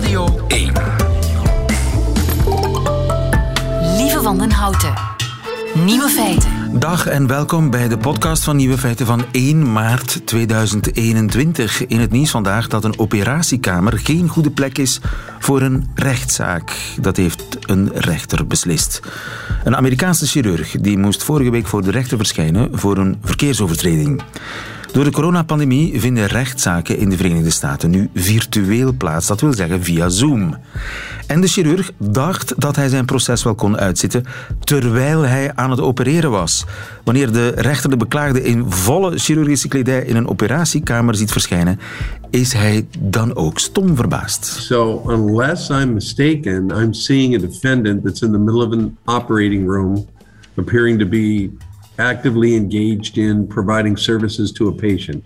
Radio 1. Lieve Wandenhouten. Nieuwe feiten. Dag en welkom bij de podcast van Nieuwe Feiten van 1 maart 2021. In het nieuws vandaag dat een operatiekamer geen goede plek is voor een rechtszaak. Dat heeft een rechter beslist. Een Amerikaanse chirurg die moest vorige week voor de rechter verschijnen voor een verkeersovertreding. Door de coronapandemie vinden rechtszaken in de Verenigde Staten nu virtueel plaats, dat wil zeggen via Zoom. En de chirurg dacht dat hij zijn proces wel kon uitzitten terwijl hij aan het opereren was. Wanneer de rechter de beklaagde in volle chirurgische kledij in een operatiekamer ziet verschijnen, is hij dan ook stom verbaasd. So, unless I'm mistaken, I'm seeing a defendant that's in the middle of an operating room appearing to be actively engaged in providing services to a patient.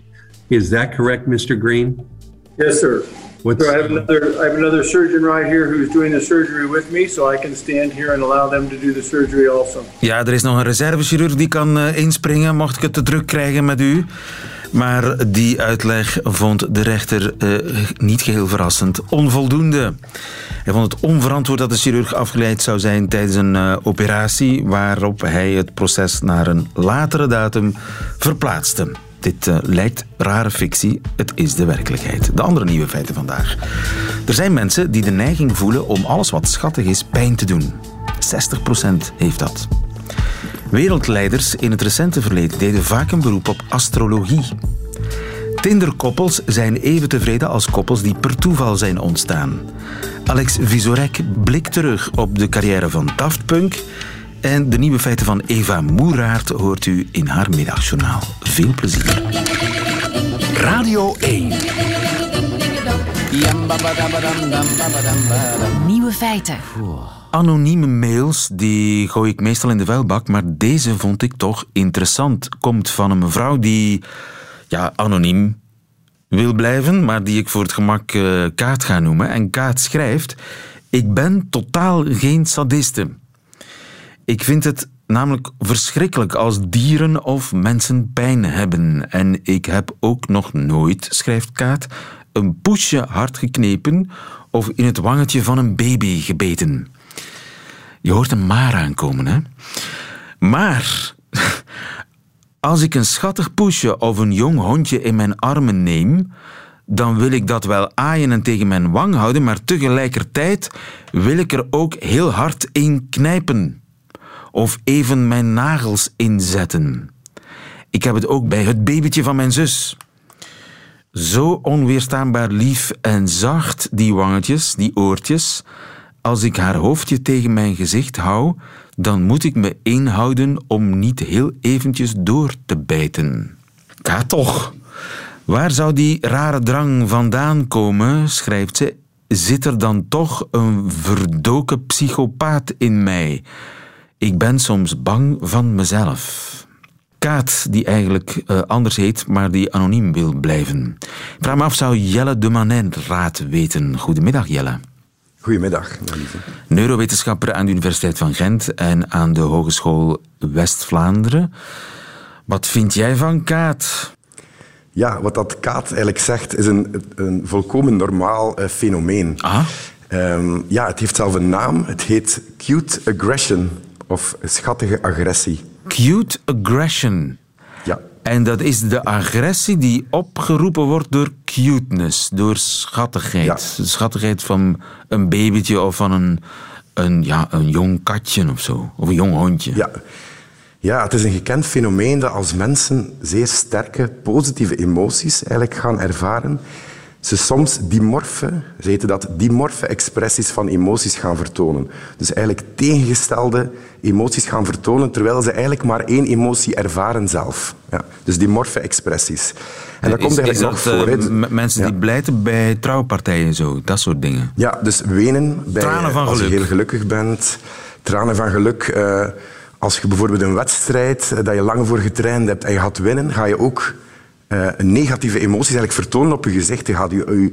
Is that correct, Mr. Green? Yes, sir. What's- So I have another I have another surgeon right here who's doing the surgery with me, so I can stand here and allow them to do the surgery also. Ja, er is nog een reservechirurg die kan eh, inspringen, mocht ik het te druk krijgen met u. Maar die uitleg vond de rechter eh, niet geheel verrassend onvoldoende. Hij vond het onverantwoord dat de chirurg afgeleid zou zijn tijdens een eh, operatie, waarop hij het proces naar een latere datum verplaatste. Dit eh, lijkt rare fictie, het is de werkelijkheid. De andere nieuwe feiten vandaag. Er zijn mensen die de neiging voelen om alles wat schattig is pijn te doen. 60% heeft dat. Wereldleiders in het recente verleden deden vaak een beroep op astrologie. Tinderkoppels zijn even tevreden als koppels die per toeval zijn ontstaan. Alex Visorek blikt terug op de carrière van Daft Punk. En de nieuwe feiten van Eva Moeraert hoort u in haar middagjournaal. Veel plezier. Radio 1. Nieuwe feiten. Anonieme mails die gooi ik meestal in de vuilbak, maar deze vond ik toch interessant. Komt van een mevrouw die ja, anoniem wil blijven, maar die ik voor het gemak eh, Kaat ga noemen. En Kaat schrijft: Ik ben totaal geen sadiste. Ik vind het namelijk verschrikkelijk als dieren of mensen pijn hebben. En ik heb ook nog nooit, schrijft Kaat, een poesje hard geknepen of in het wangetje van een baby gebeten. Je hoort een maar aankomen, hè? Maar als ik een schattig poesje of een jong hondje in mijn armen neem, dan wil ik dat wel aaien en tegen mijn wang houden, maar tegelijkertijd wil ik er ook heel hard in knijpen. Of even mijn nagels inzetten. Ik heb het ook bij het babytje van mijn zus. Zo onweerstaanbaar lief en zacht, die wangetjes, die oortjes. Als ik haar hoofdje tegen mijn gezicht hou, dan moet ik me inhouden om niet heel eventjes door te bijten. Ga toch. Waar zou die rare drang vandaan komen, schrijft ze, zit er dan toch een verdoken psychopaat in mij. Ik ben soms bang van mezelf. Kaat, die eigenlijk eh, anders heet, maar die anoniem wil blijven. Ik vraag me af, zou Jelle de Manin raad weten? Goedemiddag, Jelle. Goedemiddag, lieve. Neurowetenschapper aan de Universiteit van Gent en aan de Hogeschool West-Vlaanderen. Wat vind jij van Kaat? Ja, wat dat Kaat eigenlijk zegt, is een, een volkomen normaal eh, fenomeen. Ah, Ehm, ja, het heeft zelf een naam. Het heet cute aggression, of schattige agressie. Cute aggression. Ja, En dat is de agressie die opgeroepen wordt door cuteness, door schattigheid. Ja. De schattigheid van een babytje of van een, een, ja, een jong katje of zo. Of een jong hondje. ja. ja, het is een gekend fenomeen dat als mensen zeer sterke positieve emoties eigenlijk gaan ervaren, ze soms dimorfe, ze heten dat, dimorfe expressies van emoties gaan vertonen. Dus eigenlijk tegengestelde emoties gaan vertonen, terwijl ze eigenlijk maar één emotie ervaren zelf. Ja, dus dimorfe expressies. En dat is, komt eigenlijk nog voor. m- mensen die blijten bij trouwpartijen zo, dat soort dingen? Ja, dus wenen bij, Tranen van als je heel gelukkig bent. Tranen van geluk. eh, als je bijvoorbeeld een wedstrijd eh, dat je lang voor getraind hebt en je gaat winnen, ga je ook eh, negatieve emoties eigenlijk vertonen op je gezicht. Je gaat je,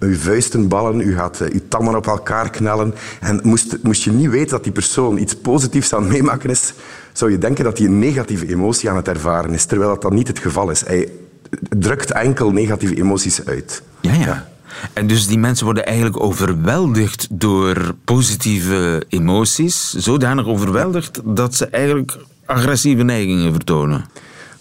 vuisten ballen, je gaat eh, je tanden op elkaar knellen. En moest, moest je niet weten dat die persoon iets positiefs aan het meemaken is, zou je denken dat hij een negatieve emotie aan het ervaren is, terwijl dat, dat niet het geval is. Hij drukt enkel negatieve emoties uit. Ja, ja. En dus die mensen worden eigenlijk overweldigd door positieve emoties. Zodanig overweldigd dat ze eigenlijk agressieve neigingen vertonen.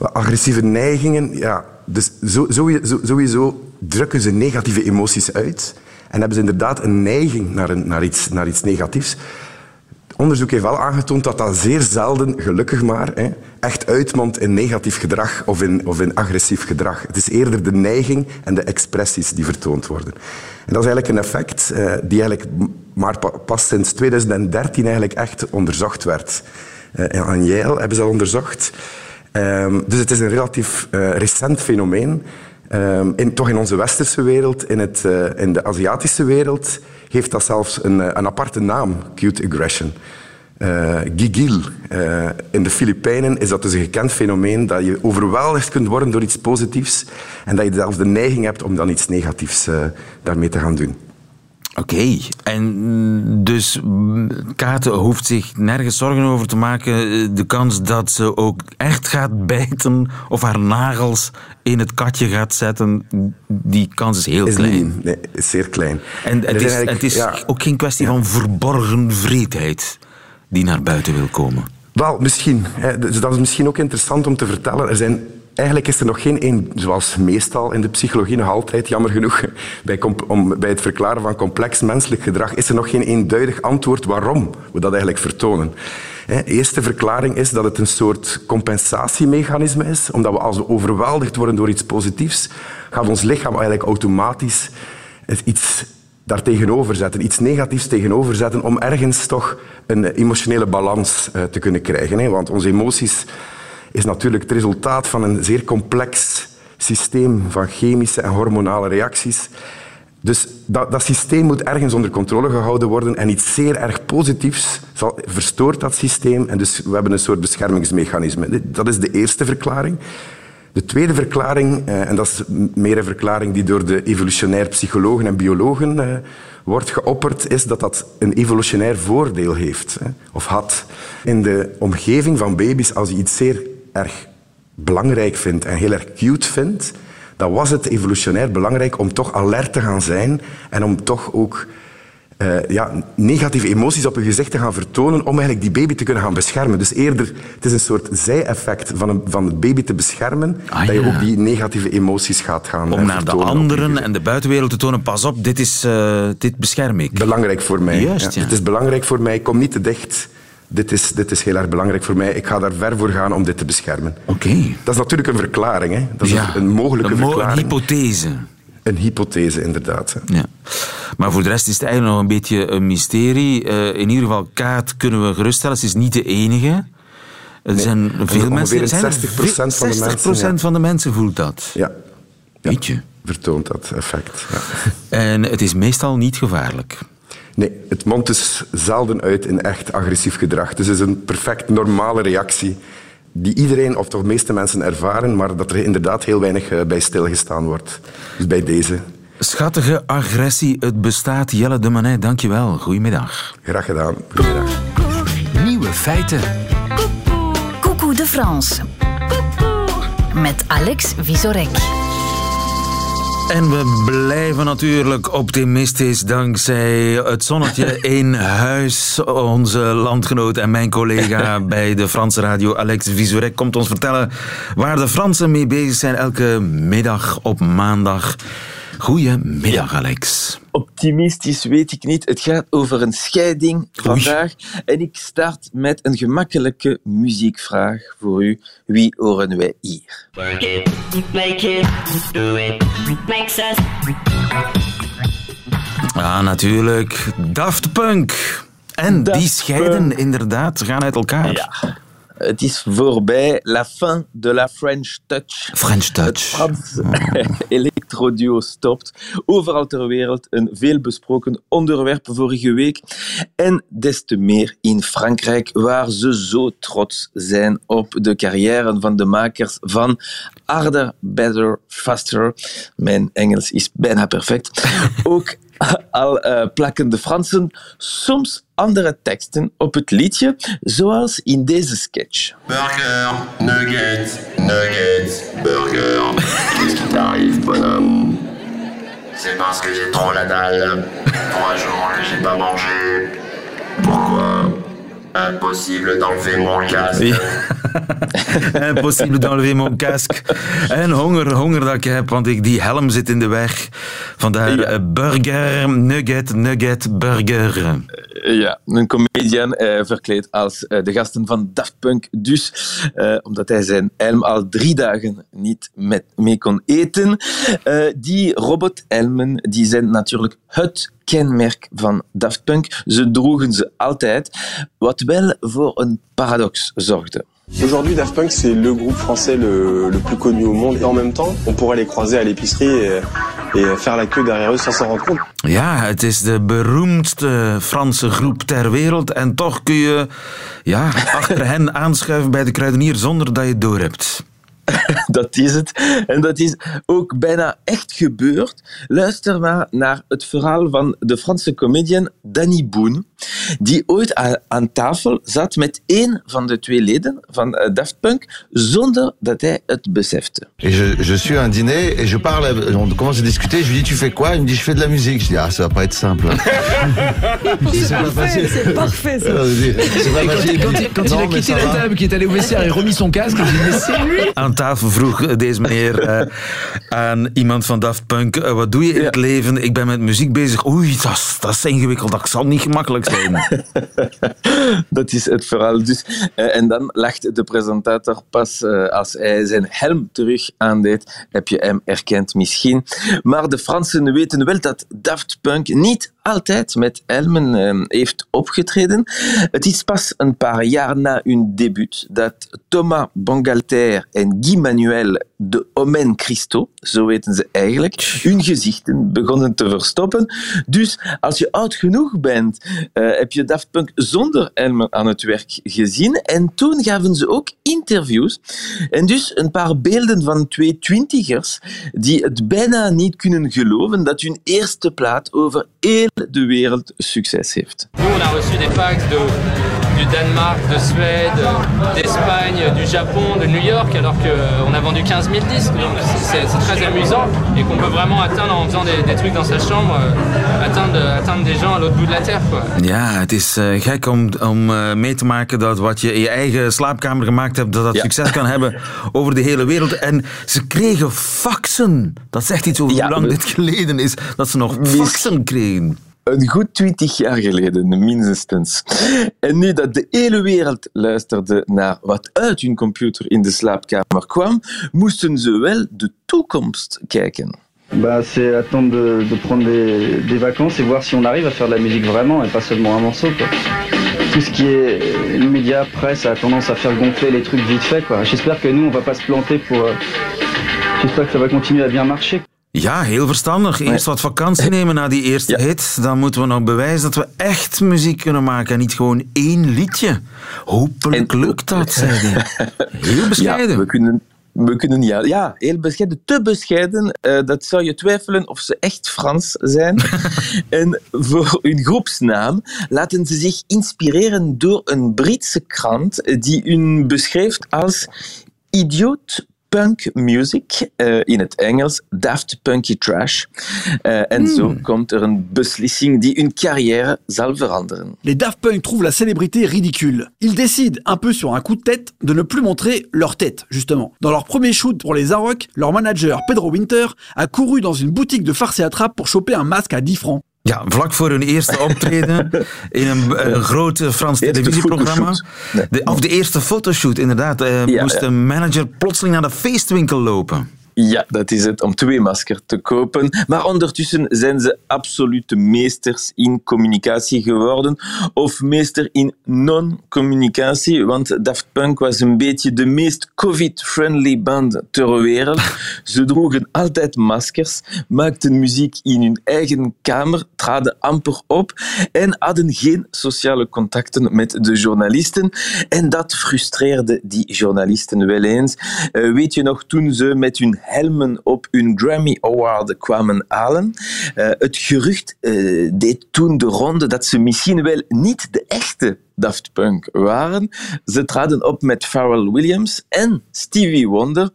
Agressieve neigingen, ja. Dus sowieso, sowieso drukken ze negatieve emoties uit. En hebben ze inderdaad een neiging naar, een, naar, iets, naar iets negatiefs. Onderzoek heeft wel aangetoond dat dat zeer zelden, gelukkig maar, hè, echt uitmondt in negatief gedrag of in, of in agressief gedrag. Het is eerder de neiging en de expressies die vertoond worden. En dat is eigenlijk een effect eh, die eigenlijk maar pas sinds 2013 eigenlijk echt onderzocht werd. Uh, aan Yale hebben ze dat onderzocht. Um, dus het is een relatief uh, recent fenomeen. Um, in, toch in onze westerse wereld, in, het, uh, in de Aziatische wereld, heeft dat zelfs een, een aparte naam, cute aggression. Gigil. In de Filipijnen is dat dus een gekend fenomeen dat je overweldigd kunt worden door iets positiefs en dat je zelfs de neiging hebt om dan iets negatiefs daarmee te gaan doen. Oké, en dus Kate hoeft zich nergens zorgen over te maken. De kans dat ze ook echt gaat bijten of haar nagels in het katje gaat zetten, die kans is heel is klein. Niet, nee, is zeer klein. En het is, het is ja. ook geen kwestie ja. van verborgen vreedheid die naar buiten wil komen. Wel, misschien. Dus dat is misschien ook interessant om te vertellen. Er zijn Eigenlijk is er nog geen één, zoals meestal in de psychologie nog altijd, jammer genoeg, bij, om, bij het verklaren van complex menselijk gedrag, is er nog geen eenduidig antwoord waarom we dat eigenlijk vertonen. De eerste verklaring is dat het een soort compensatiemechanisme is, omdat we als we overweldigd worden door iets positiefs, gaat ons lichaam eigenlijk automatisch iets daartegenover zetten, iets negatiefs tegenover zetten, om ergens toch een emotionele balans te kunnen krijgen. Want onze emoties is natuurlijk het resultaat van een zeer complex systeem van chemische en hormonale reacties. Dus dat, dat, systeem moet ergens onder controle gehouden worden en iets zeer erg positiefs zal, verstoort dat systeem en dus we hebben een soort beschermingsmechanisme. Dat is de eerste verklaring. De tweede verklaring, eh, en dat is meer een verklaring die door de evolutionair psychologen en biologen eh, wordt geopperd, is dat dat een evolutionair voordeel heeft, of had. In de omgeving van baby's, als je iets zeer erg belangrijk vindt en heel erg cute vindt, dan was het evolutionair belangrijk om toch alert te gaan zijn en om toch ook uh, ja, negatieve emoties op je gezicht te gaan vertonen om eigenlijk die baby te kunnen gaan beschermen. Dus eerder, het is een soort zij-effect van, een, van het baby te beschermen, ah, dat je ook die negatieve emoties gaat gaan Om naar de anderen en de buitenwereld te tonen, pas op, dit, is, uh, dit bescherm ik. Belangrijk voor mij. Juist, ja. Het is belangrijk voor mij, kom niet te dicht dit is, dit is heel erg belangrijk voor mij. Ik ga daar ver voor gaan om dit te beschermen. Oké. Dat is natuurlijk een verklaring. Hè? Dat is ja, een mogelijke een mo verklaring. Een hypothese. Een hypothese, inderdaad. Ja. Maar voor de rest is het eigenlijk nog een beetje een mysterie. Uh, in ieder geval, Kaat kunnen we geruststellen. Ze is niet de enige. Er nee, zijn veel mensen... Zijn 60% van de mensen, 60% ja. van de mensen voelt dat. Ja. Weet je? Vertoont dat effect. En het is meestal niet gevaarlijk. Nee, het mondt dus zelden uit in echt agressief gedrag. Dus het is een perfect normale reactie die iedereen, of toch de meeste mensen ervaren, maar dat er inderdaad heel weinig bij stilgestaan wordt. Dus bij deze. Schattige agressie, het bestaat. Jelle de Manet, dankjewel. Goedemiddag. Graag gedaan. Goedemiddag. Nieuwe feiten. Coucou de France. Met Alex Visorek. En we blijven natuurlijk optimistisch dankzij het zonnetje in huis. Onze landgenoot en mijn collega bij de Franse radio, Alex Visorek, komt ons vertellen waar de Fransen mee bezig zijn elke middag op maandag. Goedemiddag, Alex. Optimistisch weet ik niet. Het gaat over een scheiding vandaag. En ik start met een gemakkelijke muziekvraag voor u. Wie horen wij hier? Work it, make it, do it, makes us... Ja, natuurlijk. Daft Punk. En Daft die scheiden Punk. inderdaad, gaan uit elkaar. Ja. Het is voorbij. La fin de la French Touch. French Touch. Het Frans electroduo stopt. Overal ter wereld een veelbesproken onderwerp vorige week. En des te meer in Frankrijk, waar ze zo trots zijn op de carrière van de makers van Harder, Better, Faster. Mijn Engels is bijna perfect. Ook al uh, plakken de Fransen soms andere teksten op het liedje, zoals in deze sketch. Burger, nugget, nugget, burger. Qu'est-ce qui t'arrive, bonhomme C'est parce que j'ai trop la dalle. Trois jours que j'ai pas mangé. Pourquoi Impossible d'enlever mon casque. Impossible d'enlever mon casque. En honger, honger dat ik heb, want ik, die helm zit in de weg. Vandaar Ja. eh, burger, nugget, nugget, burger. Ja, een comedian eh, verkleed als eh, de gasten van Daft Punk. Dus, eh, omdat hij zijn helm al drie dagen niet met, mee kon eten. Eh, die robothelmen die zijn natuurlijk het kenmerk van Daft Punk. Ze droegen ze altijd, wat wel voor een paradox zorgde. Aujourd'hui, Daft Punk, c'est le groupe français le, le plus connu au monde. Et en même temps, on pourrait les croiser à l'épicerie et, et faire la queue derrière eux sans s'en rendre compte. Ja, het is de beroemdste Franse groep ter wereld. En toch kun je ja, achter hen aanschuiven bij de kruidenier zonder dat je het doorhebt. Dat is het. En dat is ook bijna echt gebeurd. Luister maar naar het verhaal van de Franse comedian Danny Boone, die ooit aan tafel zat met één van de twee leden van eh, Daft Punk, zonder dat hij het besefte. Et je, je suis à un dîner et je parle, on commence à discuter, je lui dis tu fais quoi Il me dit je fais de la musique. Je dis ah ça va pas être simple. C'est parfait, c'est parfait ça. Je dis, C'est pas quand, facile. il- quand il, quand il a quitté la table, qui est allé au vestiaire et remis son casque, j'ai dit c'est lui Aan tafel vroeg deze meneer eh, aan iemand van Daft Punk: eh, Wat doe je in het leven? Ik ben met muziek bezig. Oei, dat is, dat is ingewikkeld. Dat zal niet gemakkelijk zijn. Dat is het verhaal dus. Eh, en dan lacht de presentator pas eh, als hij zijn helm terug aandeed. Heb je hem erkend misschien. Maar de Fransen weten wel dat Daft Punk niet altijd met helmen eh, heeft opgetreden. Het is pas een paar jaar na hun debuut dat Thomas Bangalter en Guy Manuel de Omen Christo, zo weten ze eigenlijk, hun gezichten begonnen te verstoppen. Dus als je oud genoeg bent, eh, heb je Daft Punk zonder helmen aan het werk gezien. En toen gaven ze ook interviews. En dus een paar beelden van twee twintigers die het bijna niet kunnen geloven dat hun eerste plaat over heel de wereld succes heeft. Nous, on a reçu des de, du Danemark, de Suède, d'Espagne, du Japon, de New York, alors qu'on a vendu 15 000 disques. Donc c'est- très amusant et qu'on peut vraiment atteindre en faisant des, des trucs dans sa chambre, euh, atteindre, atteindre des gens à l'autre bout de la terre. Quoi. Ja, het is eh, gek om, om eh, mee te maken dat wat je in je eigen slaapkamer gemaakt hebt, dat dat Ja. succes kan hebben over de hele wereld. En ze kregen faxen. Dat zegt iets over Ja, hoe lang dit geleden is, dat ze nog faxen kregen. Een goed twintig jaar geleden, minstens. En nu dat de hele wereld luisterde naar wat uit hun computer in de slaapkamer kwam, moesten ze wel de toekomst kijken. Bah, c'est attendre de, de prendre des, des vacances et voir si on arrive à faire de la musique vraiment et pas seulement un morceau. Quoi. Tout ce qui est euh, médias, presse a tendance à faire gonfler les trucs vite fait. quoi. J'espère que nous, on va pas se planter pour. euh, J'espère que ça va continuer à bien marcher. Ja, heel verstandig. Eerst wat vakantie nemen na die eerste hit. Dan moeten we nog bewijzen dat we echt muziek kunnen maken en niet gewoon één liedje. Hopelijk En- lukt dat, zei hij. Heel Ja, bescheiden. we kunnen, we kunnen ja, ja, heel bescheiden. Te bescheiden, eh, dat zou je twijfelen of ze echt Frans zijn. en voor hun groepsnaam laten ze zich inspireren door een Britse krant die hun beschrijft als idiot punk music, in het Engels Daft Punky Trash. En zo komt er een beslissing die hun carrière zal veranderen. Les Daft Punk trouvent la célébrité ridicule. Ils décident, un peu sur un coup de tête, de ne plus montrer leur tête, justement. Dans leur premier shoot pour les Arocs, leur manager Pedro Winter a couru dans une boutique de farce et attrape pour choper un masque à 10 francs. Ja, vlak voor hun eerste optreden in een, een groot Frans televisieprogramma. De, of de eerste fotoshoot, inderdaad. eh, moest de manager plotseling naar de feestwinkel lopen. Ja, dat is het, om twee maskers te kopen. Maar ondertussen zijn ze absolute meesters in communicatie geworden. Of meester in non-communicatie, want Daft Punk was een beetje de meest COVID-friendly band ter wereld. Ze droegen altijd maskers, maakten muziek in hun eigen kamer, traden amper op en hadden geen sociale contacten met de journalisten. En dat frustreerde die journalisten wel eens. Eh, weet je nog, toen ze met hun helmen op hun Grammy Award kwamen halen. Uh, het gerucht uh, deed toen de ronde dat ze misschien wel niet de echte Daft Punk waren. Ze traden op met Pharrell Williams en Stevie Wonder.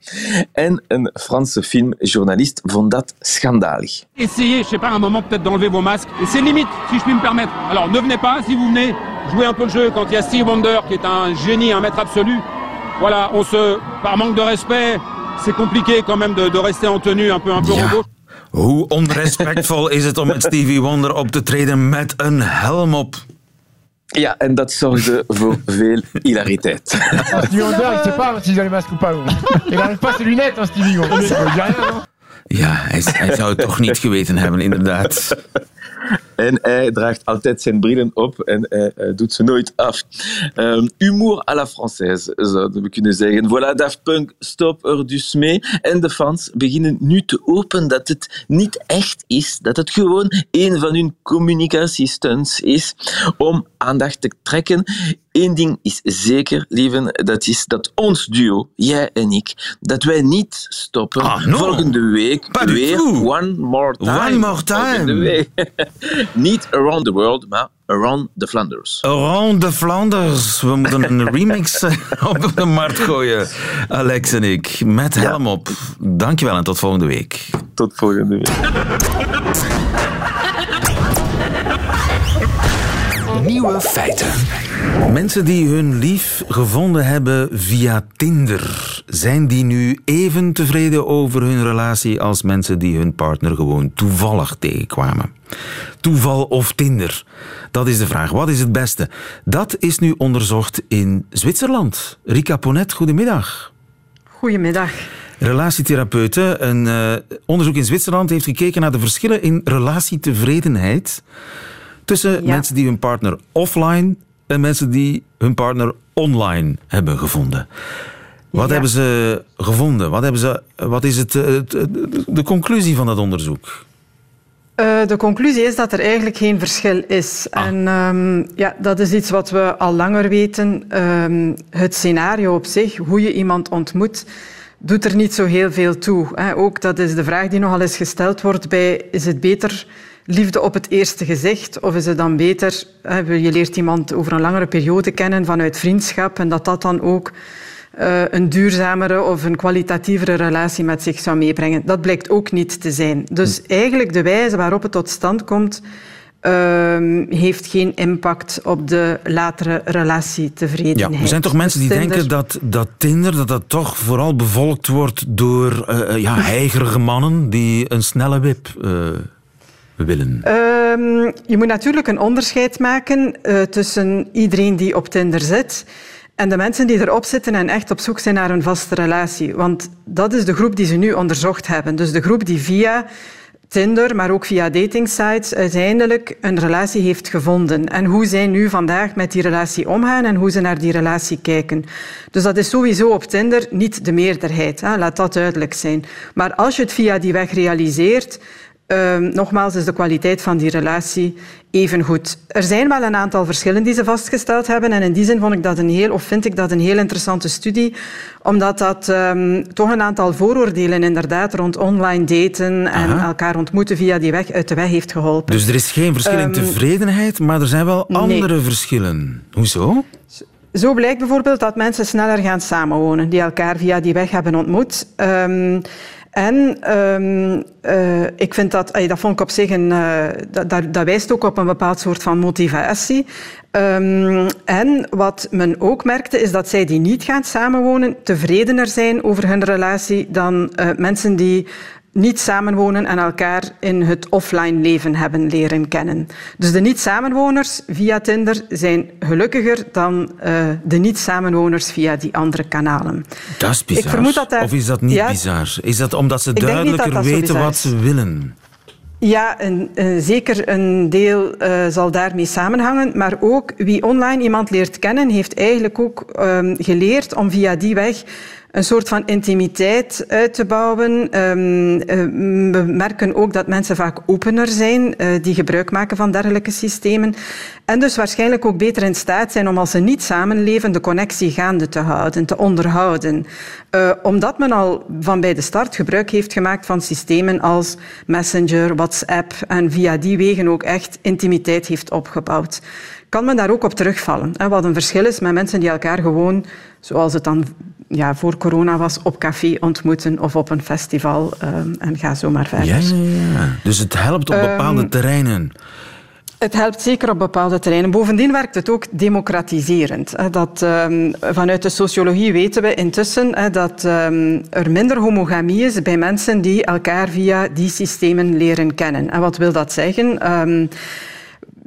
En een Franse filmjournalist vond dat schandalig. Essayez, je sais pas, un moment peut-être d'enlever vos masques. C'est limite, si je puis me permettre. Alors ne venez pas, si vous venez, jouer un peu le jeu quand il y a Stevie Wonder qui est un génie, un maître absolu. Voilà, on se, par manque de respect, c'est compliqué quand même de, de, rester en tenue un peu, un peu ja. robot. Hoe onrespectvol is het om met Stevie Wonder op te treden met een helm op? Ja, en dat zorgde voor veel hilariteit. Stevie Wonder, il sait pas s'il a les masques ou pas. Il n'arrive pas ses lunettes, hein, Stevie Wonder. Ja, hij, zou het toch niet geweten hebben, inderdaad. En hij draagt altijd zijn brillen op en hij, hij doet ze nooit af. Um, humor à la française, zouden we kunnen zeggen. Voilà, Daft Punk, stop er dus mee. En de fans beginnen nu te open dat het niet echt is. Dat het gewoon een van hun communicatiestunts is om aandacht te trekken. Eén ding is zeker, lieven, dat is dat ons duo, jij en ik, dat wij niet stoppen. Ah, no. Volgende week Pas weer. One More Time. One more time. Niet Around the World, maar Around the Flanders. Around the Flanders. We moeten een remix eh, op de markt gooien, Alex en ik. Met helm op. Dankjewel en tot volgende week. Tot volgende week. Nieuwe feiten. Mensen die hun lief gevonden hebben via Tinder, zijn die nu even tevreden over hun relatie als mensen die hun partner gewoon toevallig tegenkwamen? Toeval of Tinder? Dat is de vraag. Wat is het beste? Dat is nu onderzocht in Zwitserland. Rika Ponet, goedemiddag. Goedemiddag. Relatietherapeute. Een uh, onderzoek in Zwitserland heeft gekeken naar de verschillen in relatietevredenheid tussen ja. mensen die hun partner offline en mensen die hun partner online hebben gevonden. Wat ja. hebben ze gevonden? Wat, hebben ze, wat is het, het, de conclusie van dat onderzoek? Uh, de conclusie is dat er eigenlijk geen verschil is. Ah. En um, ja, dat is iets wat we al langer weten. Um, het scenario op zich, hoe je iemand ontmoet, doet er niet zo heel veel toe. Hè. Ook dat is de vraag die nogal eens gesteld wordt bij, is het beter liefde op het eerste gezicht? Of is het dan beter, je leert iemand over een langere periode kennen vanuit vriendschap en dat dat dan ook uh, een duurzamere of een kwalitatievere relatie met zich zou meebrengen? Dat blijkt ook niet te zijn. Dus eigenlijk de wijze waarop het tot stand komt, uh, heeft geen impact op de latere relatietevredenheid. Ja, er zijn toch mensen die Tinder... denken dat, dat Tinder dat dat toch vooral bevolkt wordt door uh, ja, heigerige mannen die een snelle wip willen? Um, je moet natuurlijk een onderscheid maken uh, tussen iedereen die op Tinder zit en de mensen die erop zitten en echt op zoek zijn naar een vaste relatie. Want dat is de groep die ze nu onderzocht hebben. Dus de groep die via Tinder, maar ook via datingsites uiteindelijk een relatie heeft gevonden. En hoe zij nu vandaag met die relatie omgaan en hoe ze naar die relatie kijken. Dus dat is sowieso op Tinder niet de meerderheid. Hè? Laat dat duidelijk zijn. Maar als je het via die weg realiseert, Uh, nogmaals is de kwaliteit van die relatie even goed. Er zijn wel een aantal verschillen die ze vastgesteld hebben en in die zin vond ik dat een heel, of vind ik dat een heel interessante studie, omdat dat um, toch een aantal vooroordelen inderdaad rond online daten en Aha. elkaar ontmoeten via die weg uit de weg heeft geholpen. Dus er is geen verschil in tevredenheid, maar er zijn wel andere nee. verschillen. Hoezo? Zo blijkt bijvoorbeeld dat mensen sneller gaan samenwonen die elkaar via die weg hebben ontmoet. Um, en um, uh, ik vind dat, dat vond ik op zich een, uh, dat, dat wijst ook op een bepaald soort van motivatie. Um, en wat men ook merkte is dat zij die niet gaan samenwonen tevredener zijn over hun relatie dan uh, mensen die niet samenwonen en elkaar in het offline leven hebben leren kennen. Dus de niet-samenwoners via Tinder zijn gelukkiger dan uh, de niet-samenwoners via die andere kanalen. Dat is bizar. Ik vermoed dat daar... Of is dat niet ja, bizar? Is dat omdat ze duidelijker dat dat weten wat ze willen? Ja, een, een, zeker een deel uh, zal daarmee samenhangen. Maar ook wie online iemand leert kennen, heeft eigenlijk ook um, geleerd om via die weg een soort van intimiteit uit te bouwen. Ehm, eh, we merken ook dat mensen vaak opener zijn eh, die gebruik maken van dergelijke systemen. En dus waarschijnlijk ook beter in staat zijn om als ze niet samenleven de connectie gaande te houden, te onderhouden. Uh, omdat men al van bij de start gebruik heeft gemaakt van systemen als Messenger, WhatsApp en via die wegen ook echt intimiteit heeft opgebouwd. Kan men daar ook op terugvallen? Wat een verschil is met mensen die elkaar gewoon, zoals het dan ja, voor corona was, op café ontmoeten of op een festival um, en ga zo maar verder. Ja, ja, ja. Dus het helpt op bepaalde um, terreinen. Het helpt zeker op bepaalde terreinen. Bovendien werkt het ook democratiserend. Dat, um, vanuit de sociologie weten we intussen dat um, er minder homogamie is bij mensen die elkaar via die systemen leren kennen. En wat wil dat zeggen? Um,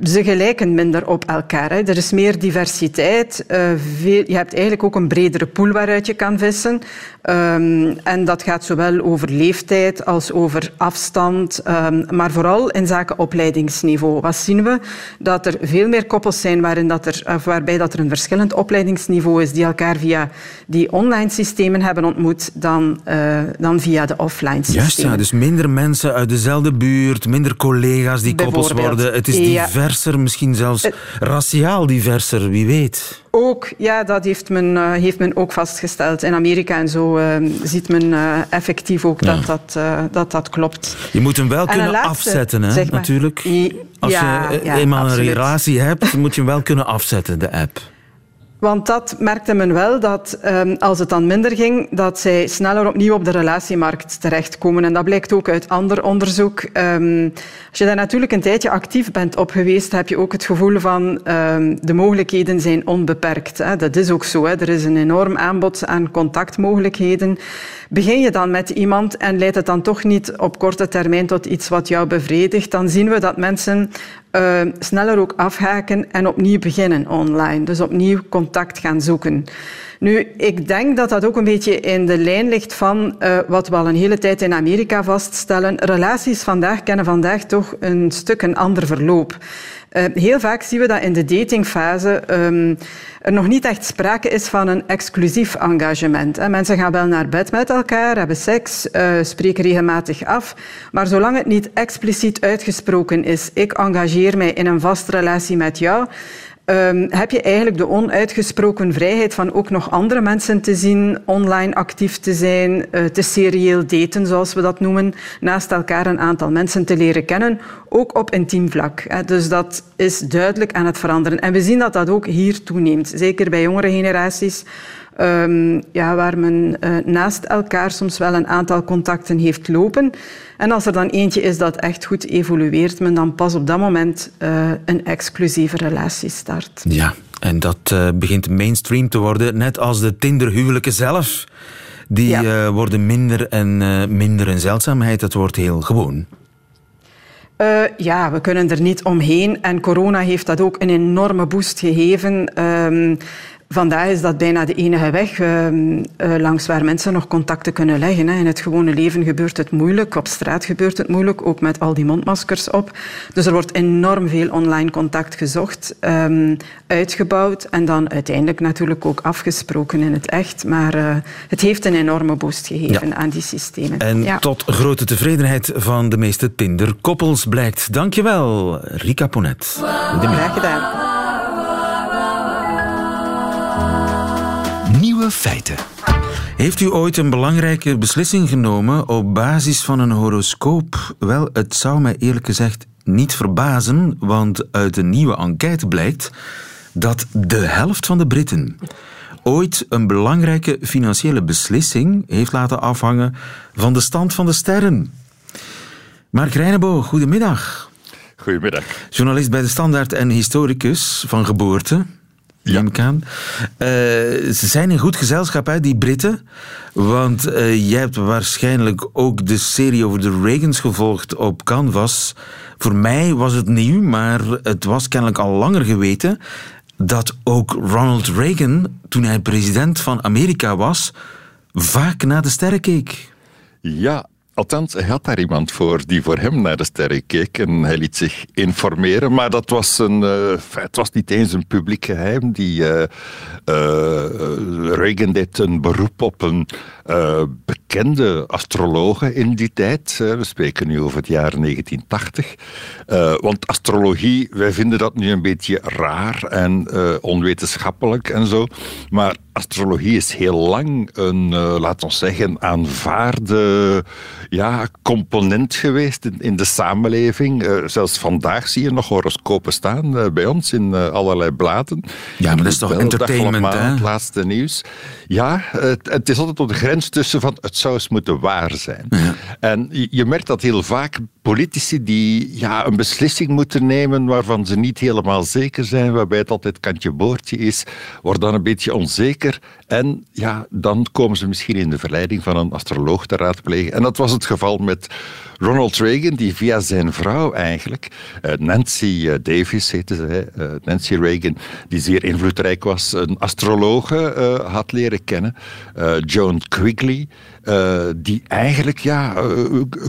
ze gelijken minder op elkaar. Hè. Er is meer diversiteit. Uh, veel, je hebt eigenlijk ook een bredere pool waaruit je kan vissen. Um, en dat gaat zowel over leeftijd als over afstand, um, maar vooral in zaken opleidingsniveau. Wat zien we? Dat er veel meer koppels zijn waarin dat er, of waarbij dat er een verschillend opleidingsniveau is, die elkaar via die online systemen hebben ontmoet dan, uh, dan via de offline systemen. Juist, ja, dus minder mensen uit dezelfde buurt, minder collega's die koppels worden. Het is diverser, ja. Misschien zelfs uh, raciaal diverser, wie weet. Ook, ja, dat heeft men, uh, heeft men ook vastgesteld. In Amerika en zo uh, ziet men effectief ook ja. dat, dat, dat dat klopt. Je moet hem wel en kunnen laatste, afzetten, hè, maar, natuurlijk. Als ja, je eenmaal een relatie hebt, moet je hem wel kunnen afzetten, de app. Want dat merkte men wel, dat um, als het dan minder ging, dat zij sneller opnieuw op de relatiemarkt terechtkomen. En dat blijkt ook uit ander onderzoek. Um, als je daar natuurlijk een tijdje actief bent op geweest, heb je ook het gevoel van um, de mogelijkheden zijn onbeperkt. Dat is ook zo. Er is een enorm aanbod aan contactmogelijkheden. Begin je dan met iemand en leidt het dan toch niet op korte termijn tot iets wat jou bevredigt, dan zien we dat mensen uh, sneller ook afhaken en opnieuw beginnen online. Dus opnieuw contact gaan zoeken. Nu, ik denk dat dat ook een beetje in de lijn ligt van uh, wat we al een hele tijd in Amerika vaststellen. Relaties vandaag kennen vandaag toch een stuk een ander verloop. Uh, heel vaak zien we dat in de datingfase um, er nog niet echt sprake is van een exclusief engagement. Mensen gaan wel naar bed met elkaar, hebben seks, uh, spreken regelmatig af. Maar zolang het niet expliciet uitgesproken is, ik engageer mij in een vaste relatie met jou, Um, heb je eigenlijk de onuitgesproken vrijheid van ook nog andere mensen te zien, online actief te zijn, uh, te serieel daten, zoals we dat noemen, naast elkaar een aantal mensen te leren kennen, ook op intiem vlak. Hè. Dus dat is duidelijk aan het veranderen. En we zien dat dat ook hier toeneemt, zeker bij jongere generaties. Um, ja, waar men uh, naast elkaar soms wel een aantal contacten heeft lopen. En als er dan eentje is dat echt goed evolueert, men dan pas op dat moment uh, een exclusieve relatie start. Ja, en dat uh, begint mainstream te worden, net als de Tinder-huwelijken zelf. Die ja. worden minder en minder een zeldzaamheid, dat wordt heel gewoon. Uh, ja, we kunnen er niet omheen. En corona heeft dat ook een enorme boost gegeven. Um, Vandaag is dat bijna de enige weg uh, uh, langs waar mensen nog contacten kunnen leggen. Hè. In het gewone leven gebeurt het moeilijk, op straat gebeurt het moeilijk, ook met al die mondmaskers op. Dus er wordt enorm veel online contact gezocht, um, uitgebouwd en dan uiteindelijk natuurlijk ook afgesproken in het echt. Maar uh, het heeft een enorme boost gegeven ja. aan die systemen. En ja. tot grote tevredenheid van de meeste Tinder-koppels blijkt. Dankjewel, Rika Ponet. Graag gedaan. Nieuwe feiten. Heeft u ooit een belangrijke beslissing genomen op basis van een horoscoop? Wel, het zou mij eerlijk gezegd niet verbazen, want uit een nieuwe enquête blijkt dat de helft van de Britten ooit een belangrijke financiële beslissing heeft laten afhangen van de stand van de sterren. Mark Reinebo, goedemiddag. Goedemiddag. Journalist bij de Standaard en historicus van geboorte. Ja. Uh, ze zijn in goed gezelschap, hè, die Britten. Want uh, jij hebt waarschijnlijk ook de serie over de Reagans gevolgd op Canvas. Voor mij was het nieuw, maar het was kennelijk al langer geweten dat ook Ronald Reagan, toen hij president van Amerika was, vaak naar de sterren keek. Ja, Althans, hij had daar iemand voor die voor hem naar de sterren keek en hij liet zich informeren. Maar dat was, een, uh, het was niet eens een publiek geheim. Die, uh, Reagan deed een beroep op een bekende astrologe in die tijd. we spreken nu over het jaar 1980. want astrologie, wij vinden dat nu een beetje raar en onwetenschappelijk en zo. Maar astrologie is heel lang een, laten we zeggen, aanvaarde ja, component geweest in, in de samenleving. Uh, zelfs vandaag zie je nog horoscopen staan uh, bij ons in allerlei bladen. Ja, maar dat is toch entertainment, hè? Het laatste nieuws. Ja, het, het, is altijd op de grens tussen van het zou eens moeten waar zijn. Ja. En je, je merkt dat heel vaak politici die ja, een beslissing moeten nemen waarvan ze niet helemaal zeker zijn, waarbij het altijd kantje boordje is, worden dan een beetje onzeker. En ja, dan komen ze misschien in de verleiding van een astroloog te raadplegen. En dat was het geval met Ronald Reagan, die via zijn vrouw eigenlijk, uh, Nancy uh, Davis heette ze, uh, Nancy Reagan, die zeer invloedrijk was, een astrologe had leren kennen, Joan Quigley, die eigenlijk ja,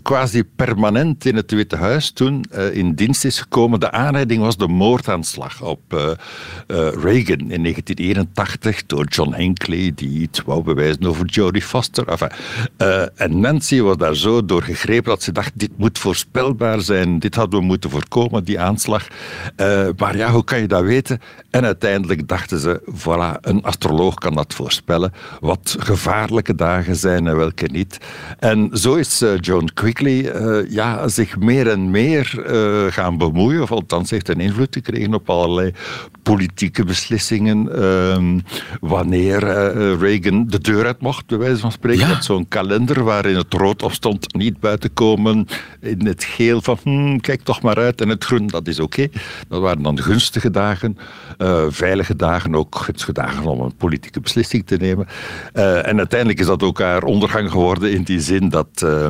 quasi permanent in het Witte Huis toen in dienst is gekomen. De aanleiding was de moordaanslag op Reagan in 1981 door John Hinckley, die iets wou bewijzen over Jodie Foster. Enfin, en Nancy was daar zo door gegrepen dat ze dacht, dit moet voorspelbaar zijn, dit hadden we moeten voorkomen, die aanslag. Uh, maar ja, hoe kan je dat weten? En uiteindelijk dachten ze, voilà, een astroloog kan dat voorspellen, wat gevaarlijke dagen zijn en welke niet. En zo is uh, Joan Quigley uh, ja, zich meer en meer gaan bemoeien, of althans heeft een invloed gekregen op allerlei politieke beslissingen. Ehm, wanneer Reagan de deur uit mocht, bij wijze van spreken, met zo'n kalender waarin het rood op stond, niet buiten komen in het geel van hmm, kijk toch maar uit en het groen, dat is oké. Dat waren dan gunstige dagen, uh, veilige dagen, ook gunstige dagen om een politieke beslissing te nemen. Uh, en uiteindelijk is dat ook haar ondergang geworden in die zin dat uh,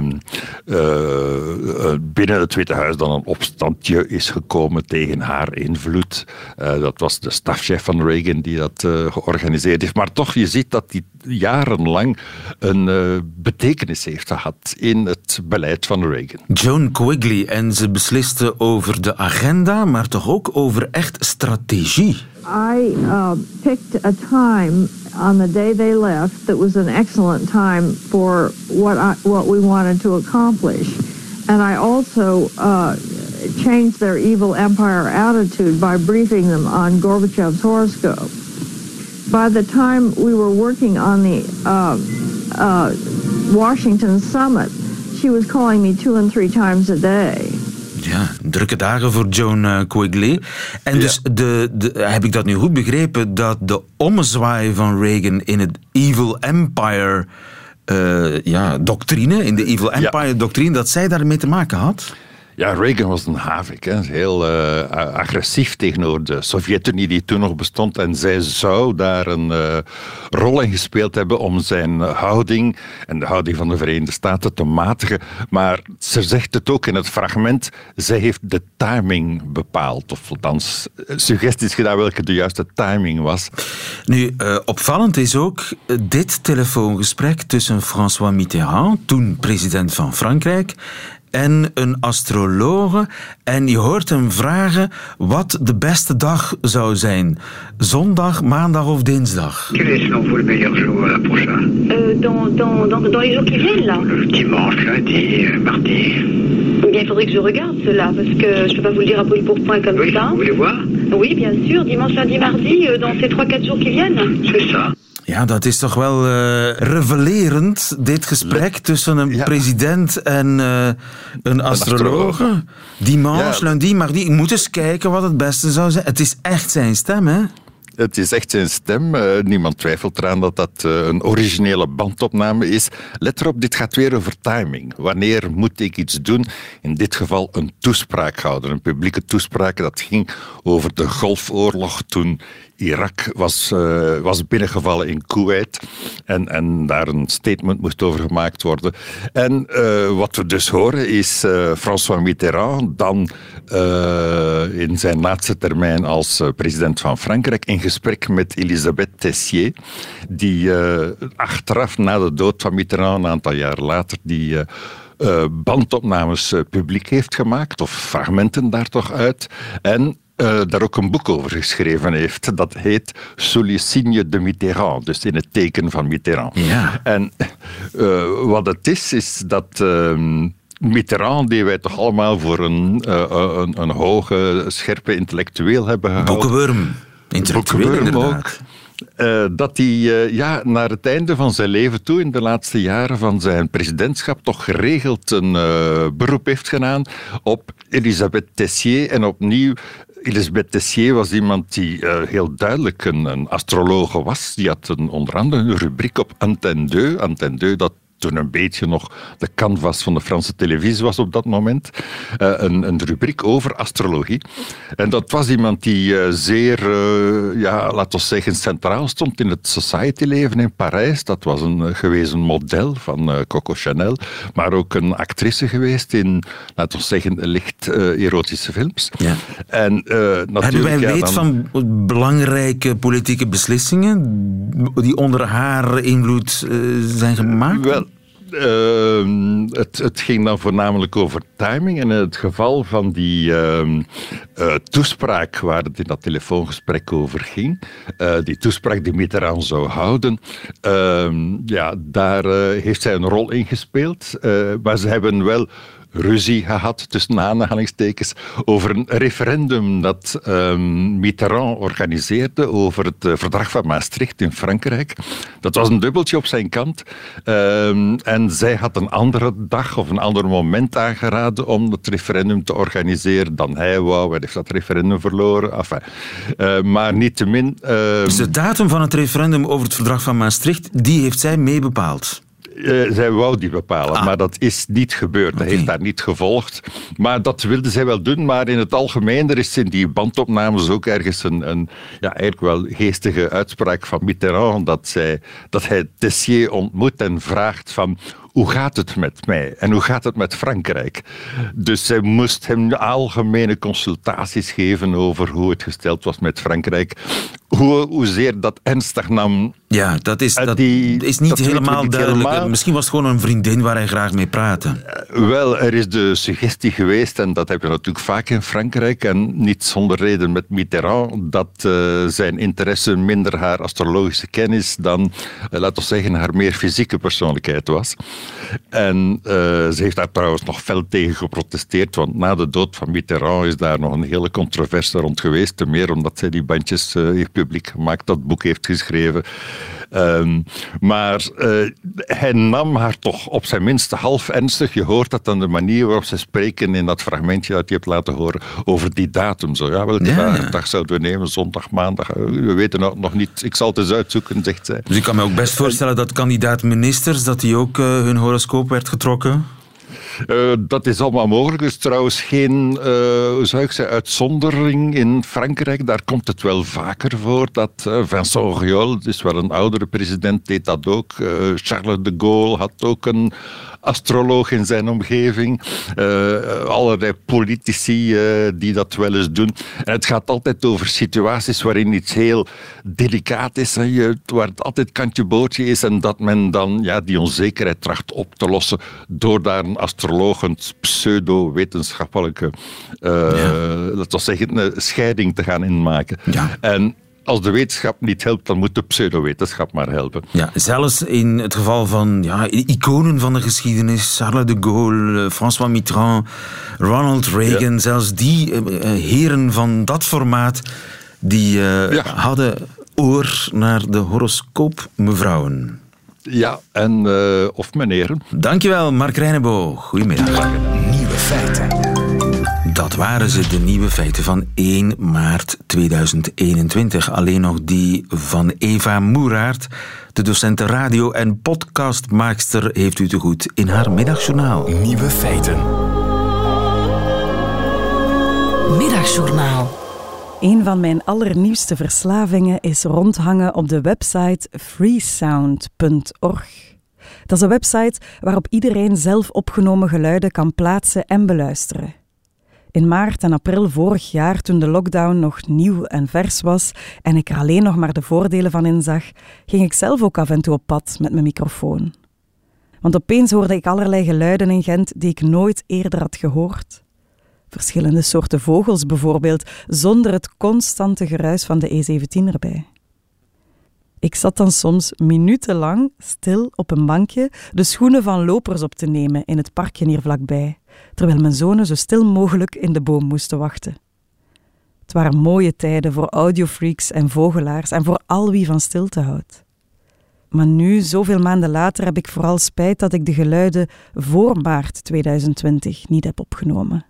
binnen het Witte Huis dan een opstandje is gekomen tegen haar invloed. dat was de stafchef van Reagan die dat georganiseerd heeft. Maar toch, je ziet dat die jarenlang een betekenis heeft gehad in het beleid van Reagan. Joan Quigley en ze besliste over de agenda, maar toch ook over echt strategie. I uh, picked a time on the day they left that was an excellent time for what I, what we wanted to accomplish, and I also uh, changed their evil empire attitude by briefing them on Gorbachev's horoscope. By the time we were working on the uh, uh Washington summit, she was calling me two and three times a day. Ja, drukke dagen voor Joan uh, Quigley. En dus de, de, heb ik dat nu goed begrepen, dat de ommezwaai van Reagan in het Evil Empire uh, ja, doctrine, in de Evil Empire doctrine, dat zij daarmee te maken had? Ja, Reagan was een havik. Heel uh, agressief tegenover de Sovjet-Unie die toen nog bestond. En zij zou daar een uh, rol in gespeeld hebben om zijn houding en de houding van de Verenigde Staten te matigen. Maar ze zegt het ook in het fragment. Zij heeft de timing bepaald. Of althans, suggesties gedaan welke de juiste timing was. Nu, opvallend is ook dit telefoongesprek tussen François Mitterrand, toen president van Frankrijk, en een astrologe. En je hoort hem vragen wat de beste dag zou zijn. Zondag, maandag of dinsdag. Quel est selon vous le meilleur jour euh, pour ça euh, dans, dans, dans, dans, les jours qui viennent, là dimanche, lundi, euh, mardi. Eh bien, il faudrait que je regarde cela, parce que je ne peux pas vous le dire à brûle pour point comme oui, ça. Vous voulez voir Oui, bien sûr, dimanche, lundi, mardi, euh, dans ces 3-4 jours qui viennent. C'est ça. Ja, dat is toch wel uh, revelerend, dit gesprek tussen een ja. president en uh, een astrologe. Dimanche, ja. lundi, maar die moet eens kijken wat het beste zou zijn. Het is echt zijn stem, hè? Het is echt zijn stem. Uh, niemand twijfelt eraan dat dat uh, een originele bandopname is. Let erop, dit gaat weer over timing. Wanneer moet ik iets doen? In dit geval een toespraak houden, een publieke toespraak. Dat ging over de Golfoorlog toen Irak was, uh, was binnengevallen in Kuwait en, en daar een statement moest over gemaakt worden. En uh, wat we dus horen is uh, François Mitterrand dan in zijn laatste termijn als president van Frankrijk in gesprek met Elisabeth Tessier, die achteraf na de dood van Mitterrand, een aantal jaar later, die eh, bandopnames eh, publiek heeft gemaakt, of fragmenten daar toch uit. En eh, daar ook een boek over geschreven heeft. Dat heet Sous les signes de Mitterrand, dus in het teken van Mitterrand. Ja. En eh, wat het is, is dat. ehm, Mitterrand, die wij toch allemaal voor een, eh, een, een hoge, scherpe intellectueel hebben gehouden. Boekenwurm. Intellectueel Boekenwurm ook. dat hij ja, naar het einde van zijn leven toe, in de laatste jaren van zijn presidentschap, toch geregeld een beroep heeft gedaan op Elisabeth Tessier. En opnieuw, Elisabeth Tessier was iemand die eh, heel duidelijk een, een astrologe was. Die had een, onder andere een rubriek op Antenne 2. Antenne 2, dat toen een beetje nog de canvas van de Franse televisie was op dat moment. Eh, een, een rubriek over astrologie. En dat was iemand die eh, zeer, eh, ja, laten we zeggen, centraal stond in het society-leven in Parijs. Dat was een gewezen model van Coco Chanel. Maar ook een actrice geweest in, laten we zeggen, licht erotische films. Ja. En, natuurlijk, Hebben wij ja, weet dan- van belangrijke politieke beslissingen die onder haar invloed zijn gemaakt? Wel, ehm, het, het ging dan voornamelijk over timing. En in het geval van die ehm, eh, toespraak waar het in dat telefoongesprek over ging, eh, die toespraak die Mitterrand zou houden, ehm, ja, daar eh, heeft zij een rol in gespeeld. Maar ze hebben wel ruzie gehad, tussen aanhalingstekens, over een referendum dat ehm, Mitterrand organiseerde over het eh, verdrag van Maastricht in Frankrijk. Dat was een dubbeltje op zijn kant. Ehm, en zij had een andere dag of een ander moment aangeraden om het referendum te organiseren dan hij wou. Hij heeft dat referendum verloren. Enfin, eh, maar niettemin... ehm, Dus de datum van het referendum over het verdrag van Maastricht, die heeft zij mee bepaald. Eh, zij wou die bepalen, maar dat is niet gebeurd. Dat heeft daar niet gevolgd. Maar dat wilde zij wel doen. Maar in het algemeen, er is in die bandopnames ook ergens een, een ja, eigenlijk wel geestige uitspraak van Mitterrand dat, zij, dat hij Tessier ontmoet en vraagt van hoe gaat het met mij en hoe gaat het met Frankrijk? Dus zij moest hem algemene consultaties geven over hoe het gesteld was met Frankrijk. Hoe, hoezeer dat ernstig nam. Ja, dat is, dat is niet helemaal duidelijk. Misschien was het gewoon een vriendin waar hij graag mee praatte. Wel, er is de suggestie geweest, en dat heb je natuurlijk vaak in Frankrijk, en niet zonder reden met Mitterrand, dat eh, zijn interesse minder haar astrologische kennis dan, eh, laten we zeggen, haar meer fysieke persoonlijkheid was. En eh, ze heeft daar trouwens nog fel tegen geprotesteerd, want na de dood van Mitterrand is daar nog een hele controverse rond geweest, te meer omdat zij die bandjes heeft publiek gemaakt, dat boek heeft geschreven. Ehm, maar eh, hij nam haar toch op zijn minst half ernstig. Je hoort dat aan de manier waarop ze spreken in dat fragmentje dat je hebt laten horen over die datum. Zo, ja, welke Ja, dag, zouden we nemen? Zondag, maandag? Eh, We weten het nog niet. Ik zal het eens uitzoeken, zegt zij. Dus ik kan me ook best voorstellen dat kandidaat-ministers, dat die ook eh, hun horoscoop werd getrokken. Eh, dat is allemaal mogelijk. Er is trouwens geen, eh, zou ik zeggen, uitzondering in Frankrijk. Daar komt het wel vaker voor. Dat eh, Vincent Auriol, is wel een oudere president, deed dat ook. Charles de Gaulle had ook een astroloog in zijn omgeving. Eh, allerlei politici eh, die dat wel eens doen. En het gaat altijd over situaties waarin iets heel delicaat is. Hè, je, waar het altijd kantje bootje is. En dat men dan ja, die onzekerheid tracht op te lossen door daar een astroloog, een pseudo-wetenschappelijke eh, laten we zeggen, een scheiding te gaan inmaken. En als de wetenschap niet helpt, dan moet de pseudowetenschap maar helpen. Ja, zelfs in het geval van ja, iconen van de geschiedenis, Charles de Gaulle, eh, François Mitterrand, Ronald Reagan, zelfs die eh, eh, heren van dat formaat, die eh, hadden oor naar de horoscoop mevrouwen. Ja, en eh, of meneren. Dankjewel, Mark Reinebo. Goedemiddag. Nieuwe feiten. Dat waren ze, de nieuwe feiten van 1 maart 2021. Alleen nog die van Eva Moeraert, de docent radio- en podcastmaakster, heeft u te goed in haar middagjournaal. Nieuwe feiten. Middagjournaal. Een van mijn allernieuwste verslavingen is rondhangen op de website freesound.org. Dat is een website waarop iedereen zelf opgenomen geluiden kan plaatsen en beluisteren. In maart en april vorig jaar, toen de lockdown nog nieuw en vers was en ik er alleen nog maar de voordelen van inzag, ging ik zelf ook af en toe op pad met mijn microfoon. Want opeens hoorde ik allerlei geluiden in Gent die ik nooit eerder had gehoord. Verschillende soorten vogels bijvoorbeeld, zonder het constante geruis van de E17 erbij. Ik zat dan soms minutenlang stil op een bankje de schoenen van lopers op te nemen in het parkje hier vlakbij, terwijl mijn zonen zo stil mogelijk in de boom moesten wachten. Het waren mooie tijden voor audiofreaks en vogelaars en voor al wie van stilte houdt. Maar nu, zoveel maanden later, heb ik vooral spijt dat ik de geluiden voor maart 2020 niet heb opgenomen.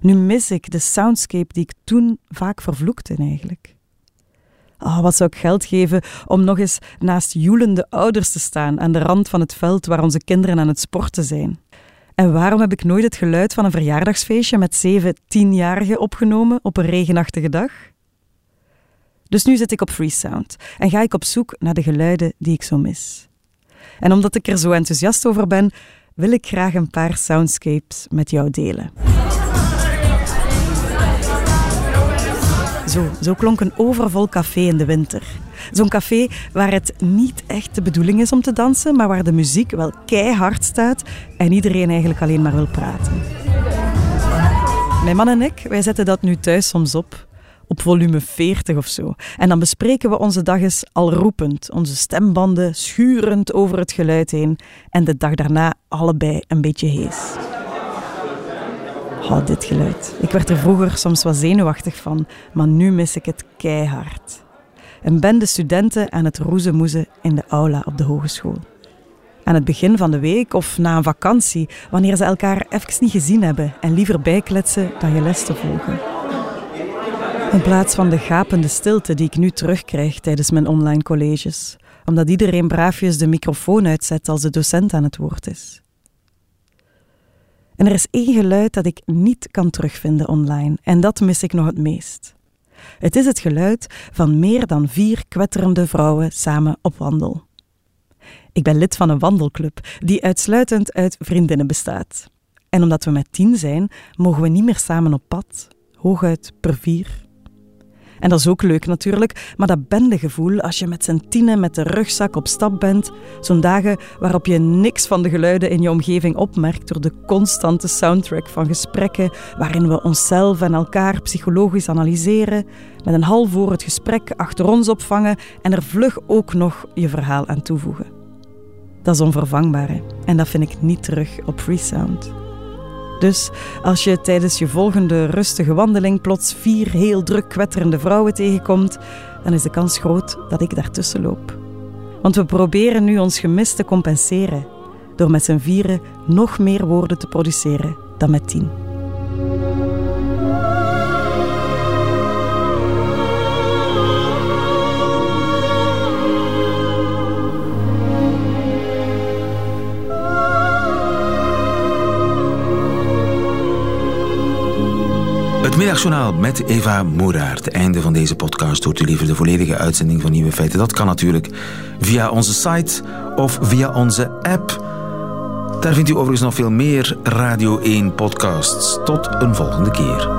Nu mis ik de soundscape die ik toen vaak vervloekte eigenlijk. Oh, wat zou ik geld geven om nog eens naast joelende ouders te staan aan de rand van het veld waar onze kinderen aan het sporten zijn. En waarom heb ik nooit het geluid van een verjaardagsfeestje met zeven, tienjarigen opgenomen op een regenachtige dag? Dus nu zit ik op Freesound en ga ik op zoek naar de geluiden die ik zo mis. En omdat ik er zo enthousiast over ben, wil ik graag een paar soundscapes met jou delen. Zo, zo klonk een overvol café in de winter. Zo'n café waar het niet echt de bedoeling is om te dansen, maar waar de muziek wel keihard staat en iedereen eigenlijk alleen maar wil praten. Mijn man en ik, wij zetten dat nu thuis soms op, op volume 40 of zo. En dan bespreken we onze dag eens al roepend, onze stembanden schurend over het geluid heen en de dag daarna allebei een beetje hees. Oh, dit geluid. Ik werd er vroeger soms wat zenuwachtig van, maar nu mis ik het keihard. Een bende studenten aan het roezemoezen in de aula op de hogeschool. Aan het begin van de week of na een vakantie, wanneer ze elkaar even niet gezien hebben en liever bijkletsen dan je les te volgen. In plaats van de gapende stilte die ik nu terugkrijg tijdens mijn online colleges, omdat iedereen braafjes de microfoon uitzet als de docent aan het woord is. En er is één geluid dat ik niet kan terugvinden online en dat mis ik nog het meest. Het is het geluid van meer dan vier kwetterende vrouwen samen op wandel. Ik ben lid van een wandelclub die uitsluitend uit vriendinnen bestaat. En omdat we met tien zijn, mogen we niet meer samen op pad, hooguit per vier. En dat is ook leuk natuurlijk, maar dat bendegevoel als je met z'n tienen met de rugzak op stap bent, zo'n dagen waarop je niks van de geluiden in je omgeving opmerkt door de constante soundtrack van gesprekken waarin we onszelf en elkaar psychologisch analyseren, met een half voor het gesprek achter ons opvangen en er vlug ook nog je verhaal aan toevoegen. Dat is onvervangbaar en dat vind ik niet terug op Freesound. Dus als je tijdens je volgende rustige wandeling plots vier heel druk kwetterende vrouwen tegenkomt, dan is de kans groot dat ik daartussen loop. Want we proberen nu ons gemis te compenseren door met z'n vieren nog meer woorden te produceren dan met tien. Middagjournaal met Eva Moeraert. Einde van deze podcast. Hoort u liever de volledige uitzending van Nieuwe Feiten? Dat kan natuurlijk via onze site of via onze app. Daar vindt u overigens nog veel meer Radio 1 podcasts. Tot een volgende keer.